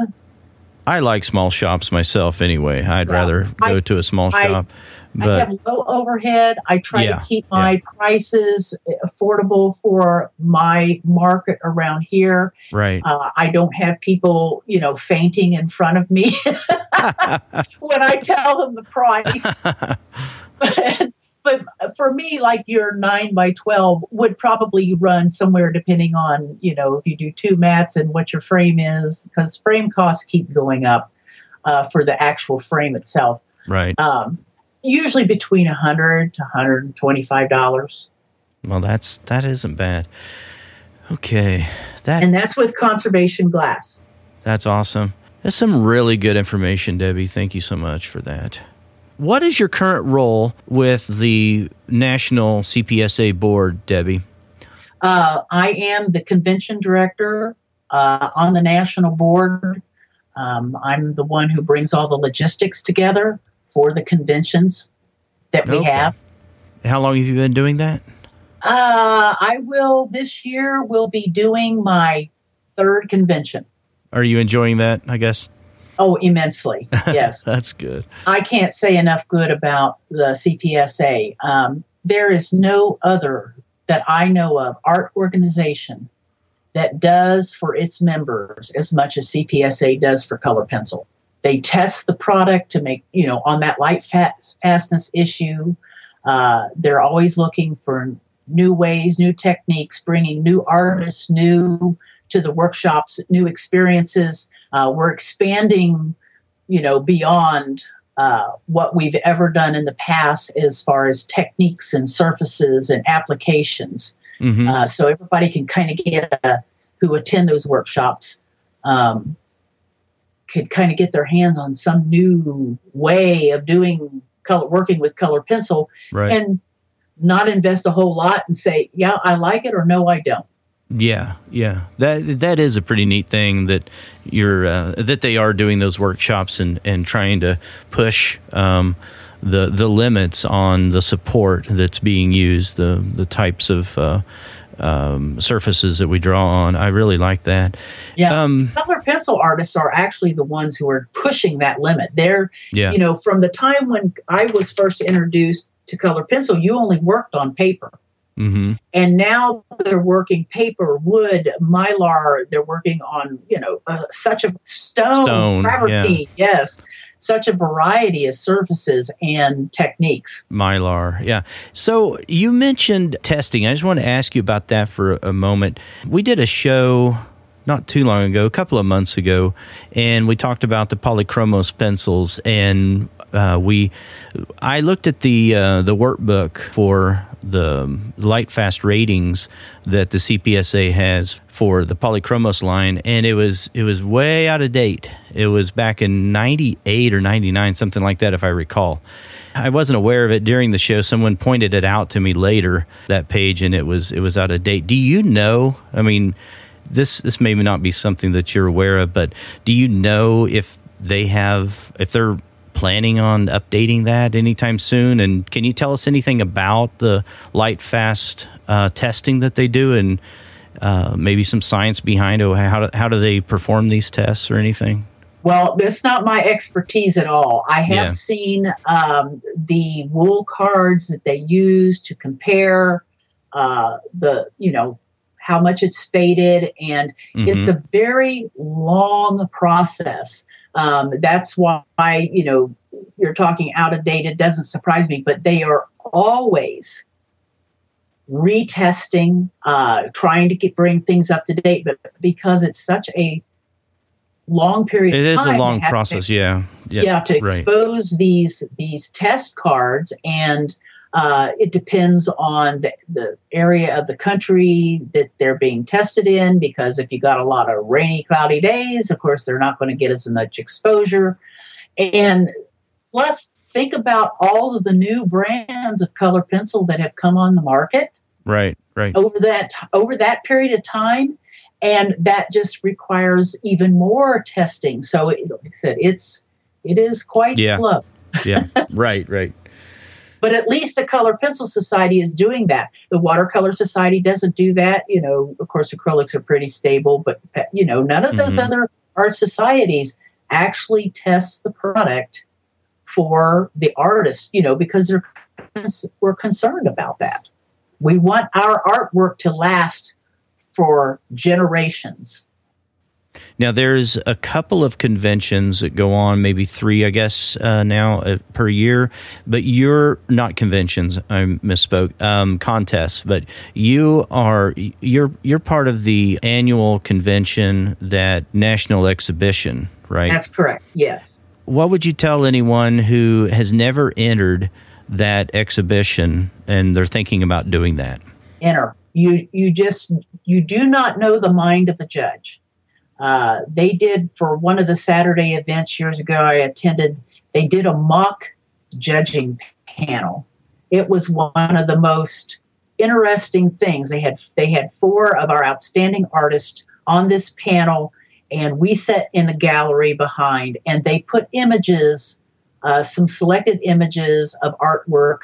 Speaker 1: I like small shops myself anyway. I'd rather go I, to a small shop.
Speaker 2: But, I have low overhead. I try yeah, to keep my yeah. prices affordable for my market around here.
Speaker 1: Right.
Speaker 2: Uh, I don't have people, you know, fainting in front of me when I tell them the price. for me, like your nine by twelve would probably run somewhere depending on, you know, if you do two mats and what your frame is, because frame costs keep going up uh, for the actual frame itself.
Speaker 1: Right.
Speaker 2: Um, usually between a hundred to hundred and twenty-five dollars.
Speaker 1: Well, that's that isn't bad. Okay, that
Speaker 2: and that's with conservation glass.
Speaker 1: That's awesome. That's some really good information, Debbie. Thank you so much for that. What is your current role with the National CPSA Board, Debbie?
Speaker 2: Uh, I am the convention director uh, on the national board. Um, I'm the one who brings all the logistics together for the conventions that we okay. have.
Speaker 1: How long have you been doing that?
Speaker 2: Uh, I will this year will be doing my third convention.
Speaker 1: Are you enjoying that? I guess.
Speaker 2: Oh, immensely. Yes.
Speaker 1: That's good.
Speaker 2: I can't say enough good about the CPSA. Um, there is no other that I know of art organization that does for its members as much as CPSA does for color pencil. They test the product to make, you know, on that light fastness issue. Uh, they're always looking for new ways, new techniques, bringing new artists, new to the workshops, new experiences. Uh, we're expanding, you know, beyond uh, what we've ever done in the past as far as techniques and surfaces and applications. Mm-hmm. Uh, so everybody can kind of get a, who attend those workshops um, could kind of get their hands on some new way of doing color, working with color pencil,
Speaker 1: right.
Speaker 2: and not invest a whole lot and say, "Yeah, I like it," or "No, I don't."
Speaker 1: Yeah, yeah, that that is a pretty neat thing that you're uh, that they are doing those workshops and and trying to push um, the the limits on the support that's being used, the the types of uh, um, surfaces that we draw on. I really like that.
Speaker 2: Yeah, um, color pencil artists are actually the ones who are pushing that limit. They're, yeah. you know, from the time when I was first introduced to color pencil, you only worked on paper.
Speaker 1: Mm-hmm.
Speaker 2: And now they're working paper, wood, mylar. They're working on, you know, uh, such a stone,
Speaker 1: stone travertine.
Speaker 2: Yeah. Yes such a variety of surfaces and techniques.
Speaker 1: Mylar, yeah. So you mentioned testing. I just want to ask you about that for a moment. We did a show not too long ago, a couple of months ago, and we talked about the polychromos pencils and uh, we I looked at the uh, the workbook for the light fast ratings that the CPSA has for the Polychromos line, and it was it was way out of date. It was back in '98 or '99, something like that, if I recall. I wasn't aware of it during the show. Someone pointed it out to me later that page, and it was it was out of date. Do you know? I mean, this this may not be something that you're aware of, but do you know if they have if they're planning on updating that anytime soon? And can you tell us anything about the light fast uh, testing that they do and uh, maybe some science behind it? How do, how do they perform these tests or anything?
Speaker 2: Well, that's not my expertise at all. I have yeah. seen um, the wool cards that they use to compare uh, the, you know, how much it's faded, and mm-hmm. it's a very long process. Um, that's why, you know, you're talking out of date. It doesn't surprise me, but they are always retesting, uh, trying to get, bring things up to date. But because it's such a long period,
Speaker 1: it
Speaker 2: is
Speaker 1: a long process.
Speaker 2: To,
Speaker 1: yeah,
Speaker 2: yeah, yeah, to right. expose these these test cards and uh, it depends on the, the, area of the country that they're being tested in, because if you got a lot of rainy, cloudy days, of course, they're not going to get as much exposure. And plus, think about all of the new brands of color pencil that have come on the market.
Speaker 1: Right, right.
Speaker 2: Over that over that period of time, and that just requires even more testing. So, it, like I said, it's it is quite
Speaker 1: yeah.
Speaker 2: slow.
Speaker 1: yeah, right, right.
Speaker 2: But at least the Color Pencil Society is doing that. The Watercolor Society doesn't do that. You know, of course, acrylics are pretty stable, but, you know, none of those mm-hmm. other art societies actually test the product for the artist, you know, because they're we're concerned about that. We want our artwork to last for generations.
Speaker 1: Now, there's a couple of conventions that go on, maybe three, I guess, uh, now uh, per year. But you're not conventions. I misspoke. Um, contests, but you are you're you're part of the annual convention, that national exhibition, right?
Speaker 2: That's correct. Yes.
Speaker 1: What would you tell anyone who has never entered that exhibition and they're thinking about doing that?
Speaker 2: Enter. You you just you do not know the mind of the judge uh, they did for one of the Saturday events years ago I attended, they did a mock judging panel. It was one of the most interesting things. They had they had four of our outstanding artists on this panel, and we sat in the gallery behind, and they put images, uh, some selected images of artwork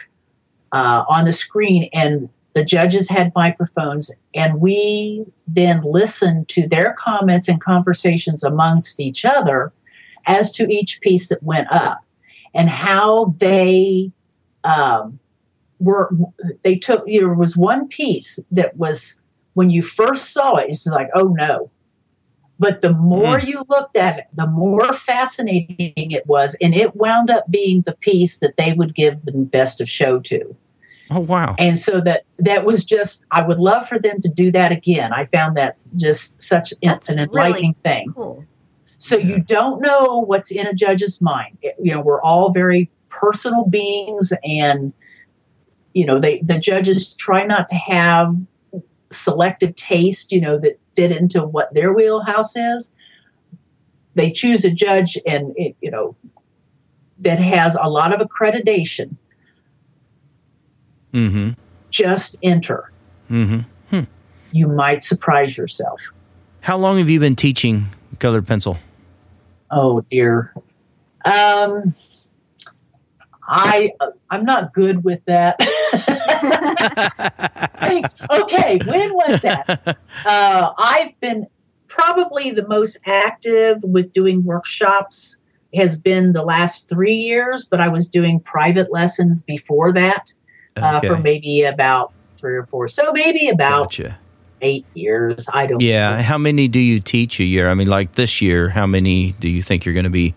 Speaker 2: uh, on the screen, and the judges had microphones, and we then listened to their comments and conversations amongst each other as to each piece that went up and how they um, were. They took. There was one piece that was when you first saw it, it's like, oh no. But the more mm. you looked at it, the more fascinating it was. And it wound up being the piece that they would give the best of show to.
Speaker 1: Oh wow!
Speaker 2: And so that that was just I would love for them to do that again. I found that just such That's an enlightening really thing. Cool. So yeah. you don't know what's in a judge's mind. It, you know, we're all very personal beings, and you know, they the judges try not to have selective taste. You know, that fit into what their wheelhouse is. They choose a judge, and it, you know, that has a lot of accreditation
Speaker 1: Mm-hmm.
Speaker 2: Just enter.
Speaker 1: Mm-hmm. Hmm.
Speaker 2: You might surprise yourself.
Speaker 1: How long have you been teaching colored pencil?
Speaker 2: Oh dear. Um, I I'm not good with that. okay, when was that? Uh, I've been probably the most active with doing workshops has been the last three years, but I was doing private lessons before that uh, okay. for maybe about three or four. So maybe about gotcha. eight years. I don't.
Speaker 1: Yeah. Know. How many do you teach a year? I mean, like this year, how many do you think you're going to be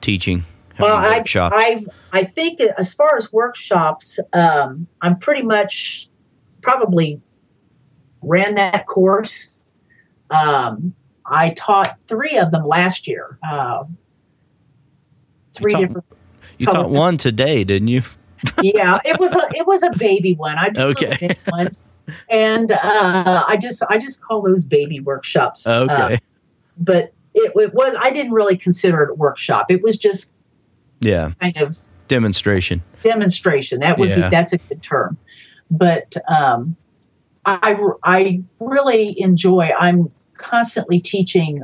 Speaker 1: teaching?
Speaker 2: How well, I, I I think as far as workshops, um, I'm pretty much probably ran that course. Um, I taught three of them last year. Uh, three
Speaker 1: you taught,
Speaker 2: different.
Speaker 1: You taught one today, didn't you?
Speaker 2: Yeah, it was a it was a baby one. I do okay. ones, and uh, I just I just call those baby workshops.
Speaker 1: Okay, uh,
Speaker 2: but it, it, was I didn't really consider it a workshop. It was just
Speaker 1: yeah,
Speaker 2: kind of
Speaker 1: demonstration.
Speaker 2: Demonstration. That would yeah. be that's a good term. But um, I I really enjoy. I'm constantly teaching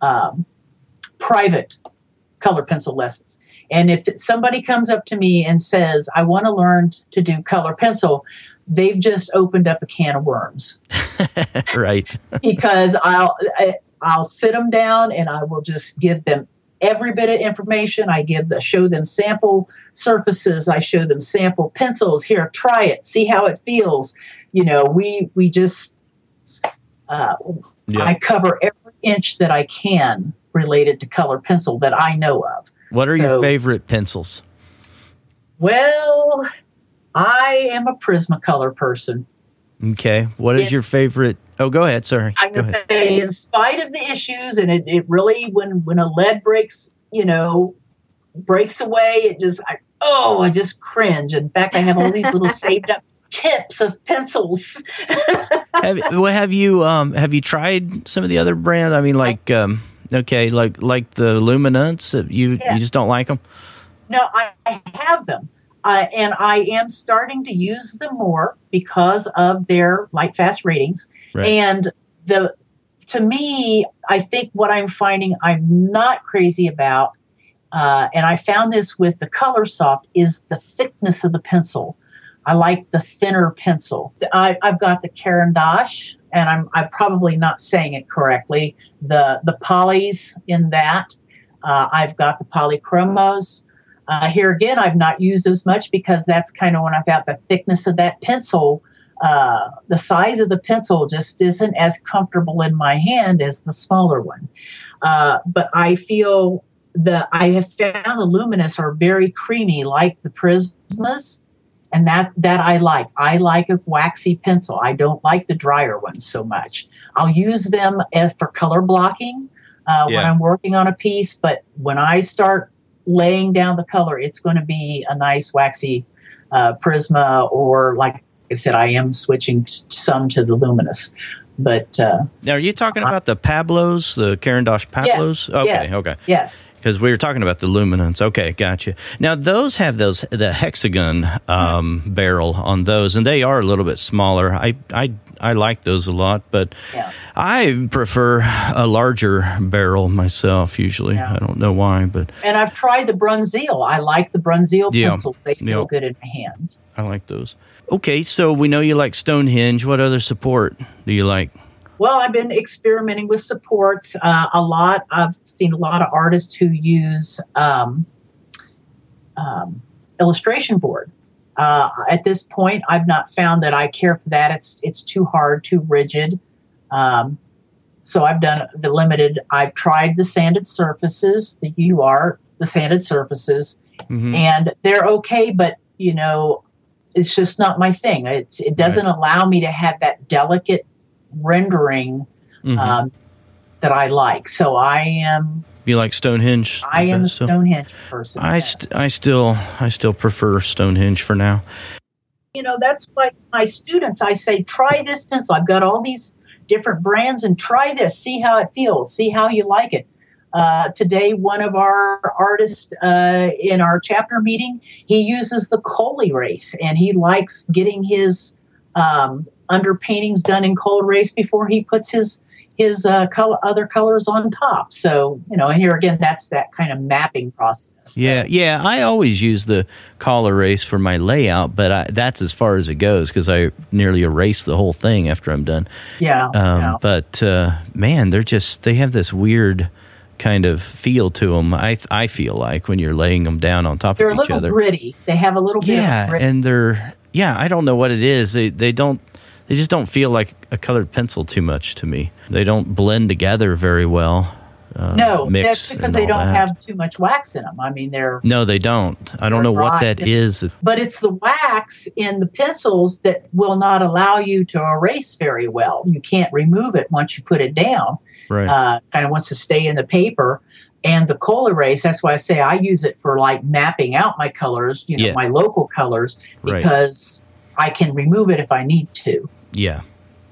Speaker 2: um, private color pencil lessons. And if somebody comes up to me and says, I want to learn to do color pencil, they've just opened up a can of worms.
Speaker 1: right.
Speaker 2: because I'll, I'll sit them down and I will just give them every bit of information. I give the, show them sample surfaces. I show them sample pencils. Here, try it. See how it feels. You know, we, we just, uh, yeah. I cover every inch that I can related to color pencil that I know of.
Speaker 1: What are so, your favorite pencils?
Speaker 2: Well, I am a Prismacolor person.
Speaker 1: Okay. What is your favorite? Oh, go ahead. Sorry.
Speaker 2: I'm going to say, in spite of the issues, and it, it really, when when a lead breaks, you know, breaks away, it just, I, oh, I just cringe. In fact, I have all these little saved up tips of pencils.
Speaker 1: have, well, have you um have you tried some of the other brands? I mean, like um Okay, like like the luminance, you yeah. you just don't like them.
Speaker 2: No, I, I have them, uh, and I am starting to use them more because of their light fast ratings. Right. And the to me, I think what I'm finding I'm not crazy about, uh, and I found this with the Color Soft, is the thickness of the pencil. I like the thinner pencil. I, have got the Caran d'Ache, and I'm, I'm probably not saying it correctly. The the polys in that. Uh, I've got the polychromos. Uh, here again, I've not used as much because that's kind of when I've got the thickness of that pencil. Uh, the size of the pencil just isn't as comfortable in my hand as the smaller one. Uh, but I feel that I have found the Luminance are very creamy, like the prismas and that that I like. I like a waxy pencil. I don't like the drier ones so much. I'll use them as for color blocking uh, yeah. when I'm working on a piece, but when I start laying down the color, it's going to be a nice waxy uh, Prisma, or like I said, I am switching t- some to the Luminance. But uh,
Speaker 1: now, are you talking about the Pablos, the Caran d'Ache Pablos? Okay, okay,
Speaker 2: yes
Speaker 1: because we were talking about the luminance. Okay, gotcha. Now those have those the hexagon um, yeah. barrel on those, and they are a little bit smaller. I I I like those a lot, but yeah. I prefer a larger barrel myself. Usually, yeah. I don't know why, but
Speaker 2: and I've tried the Bruynzeel. I like the Bruynzeel pencils. They feel good in my hands.
Speaker 1: I like those. Okay, so we know you like Stonehenge. What other support do you like?
Speaker 2: Well, I've been experimenting with supports uh, a lot. I've seen a lot of artists who use um, um, illustration board. uh, at this point, I've not found that I care for that. It's it's too hard, too rigid. Um, so I've done the limited. I've tried the sanded surfaces, the UR, the sanded surfaces, mm-hmm. and they're okay. But you know, it's just not my thing. It's it doesn't right. allow me to have that delicate rendering mm-hmm. um, that I like. So I am.
Speaker 1: You like Stonehenge?
Speaker 2: I am a Stonehenge person.
Speaker 1: I st- I still I still prefer Stonehenge for now.
Speaker 2: You know that's why my students I say try this pencil. I've got all these different brands and try this. See how it feels. See how you like it. Uh, today, one of our artists uh, in our chapter meeting, he uses the Col-Erase and he likes getting his um, underpaintings done in Col-Erase before he puts his his uh, color, other colors on top. So, you know, and here again, that's that kind of mapping process.
Speaker 1: Yeah, yeah. I always use the Col-Erase for my layout, but I, that's as far as it goes because I nearly erase the whole thing after I'm done.
Speaker 2: Yeah. Um, yeah.
Speaker 1: But uh, man, they're just they have this weird kind of feel to them. I I feel like when you're laying them down on top
Speaker 2: they're
Speaker 1: of each other,
Speaker 2: they're a little gritty. They have a little
Speaker 1: yeah, and they're yeah. I don't know what it is. They they don't they just don't feel like a colored pencil too much to me. They don't blend together very well.
Speaker 2: Uh, no, that's because they don't that. have too much wax in them. I mean, they're
Speaker 1: no, they don't. I don't know what that is.
Speaker 2: But it's the wax in the pencils that will not allow you to erase very well. You can't remove it once you put it down.
Speaker 1: Right. Uh,
Speaker 2: kind of wants to stay in the paper. And the Col-Erase, that's why I say I use it for like mapping out my colors, you know, yeah. my local colors, because right. I can remove it if I need to.
Speaker 1: Yeah.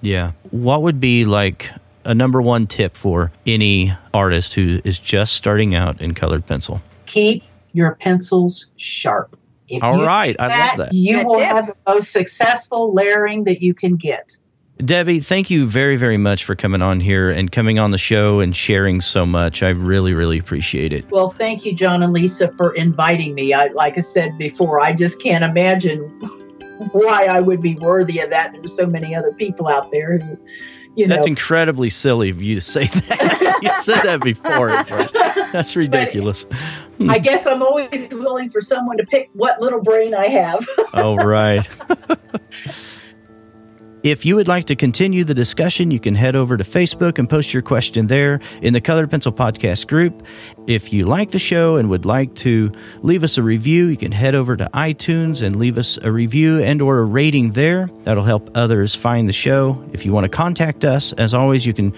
Speaker 1: Yeah. What would be like a number one tip for any artist who is just starting out in colored pencil?
Speaker 2: Keep your pencils sharp.
Speaker 1: If All right, I love that.
Speaker 2: You Good will tip. have the most successful layering that you can get.
Speaker 1: Debbie, thank you very, very much for coming on here and coming on the show and sharing so much. I really, really appreciate it.
Speaker 2: Well, thank you, John and Lisa, for inviting me. I, like I said before, I just can't imagine why I would be worthy of that. There's so many other people out there who, you
Speaker 1: know. That's incredibly silly of you to say that. you said that before. Like, that's ridiculous.
Speaker 2: I guess I'm always willing for someone to pick what little brain I have.
Speaker 1: oh, right. If you would like to continue the discussion, you can head over to Facebook and post your question there in the Colored Pencil Podcast group. If you like the show and would like to leave us a review, you can head over to iTunes and leave us a review and or a rating there. That'll help others find the show. If you want to contact us, as always, you can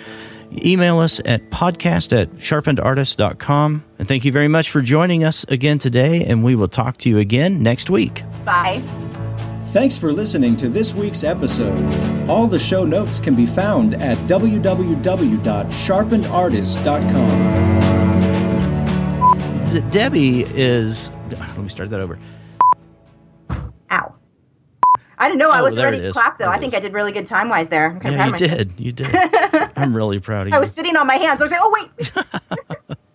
Speaker 1: email us at podcast at sharpenedartist.com. And thank you very much for joining us again today, and we will talk to you again next week.
Speaker 4: Bye.
Speaker 3: Thanks for listening to this week's episode. All the show notes can be found at www.sharpenedartist.com.
Speaker 1: Debbie is. Let me start that over.
Speaker 4: Ow. I didn't know oh, I was ready to clap, though. I think I did really good time wise there.
Speaker 1: I'm yeah, you did. You did. I'm really proud of you.
Speaker 4: I was sitting on my hands. I was like, oh,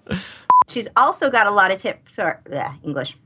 Speaker 4: wait. She's also got a lot of tips. Or, yeah, English.